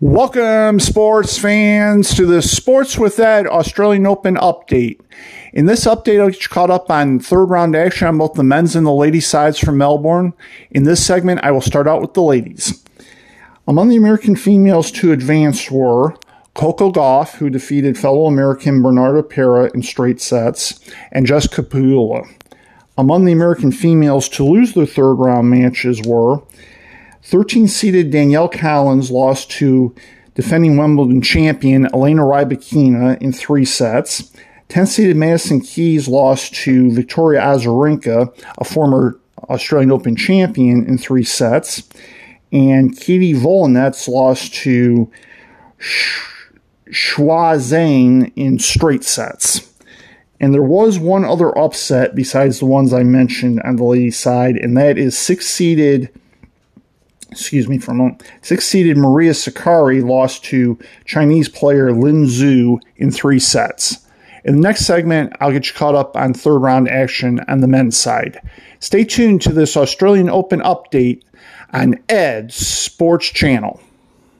Welcome, sports fans, to the Sports with Ed Australian Open update. In this update, I'll get you caught up on third round action on both the men's and the ladies' sides from Melbourne. In this segment, I will start out with the ladies. Among the American females to advance were Coco Gauff, who defeated fellow American Bernarda Pera in straight sets, and Jessica Pegula. Among the American females to lose their third round matches were 13 seeded Danielle Collins lost to defending Wimbledon champion Elena Rybakina in three sets. 10 seeded Madison Keys lost to Victoria Azarenka, a former Australian Open champion, in three sets. And Katie Volynets lost to Zhang in straight sets. And there was one other upset besides the ones I mentioned on the ladies' side, and that is six seeded excuse me for a moment, six-seeded Maria Sakkari lost to Chinese player Lin Zhu in three sets. In the next segment, I'll get you caught up on third round action on the men's side. Stay tuned to this Australian Open update on Ed's Sports Channel.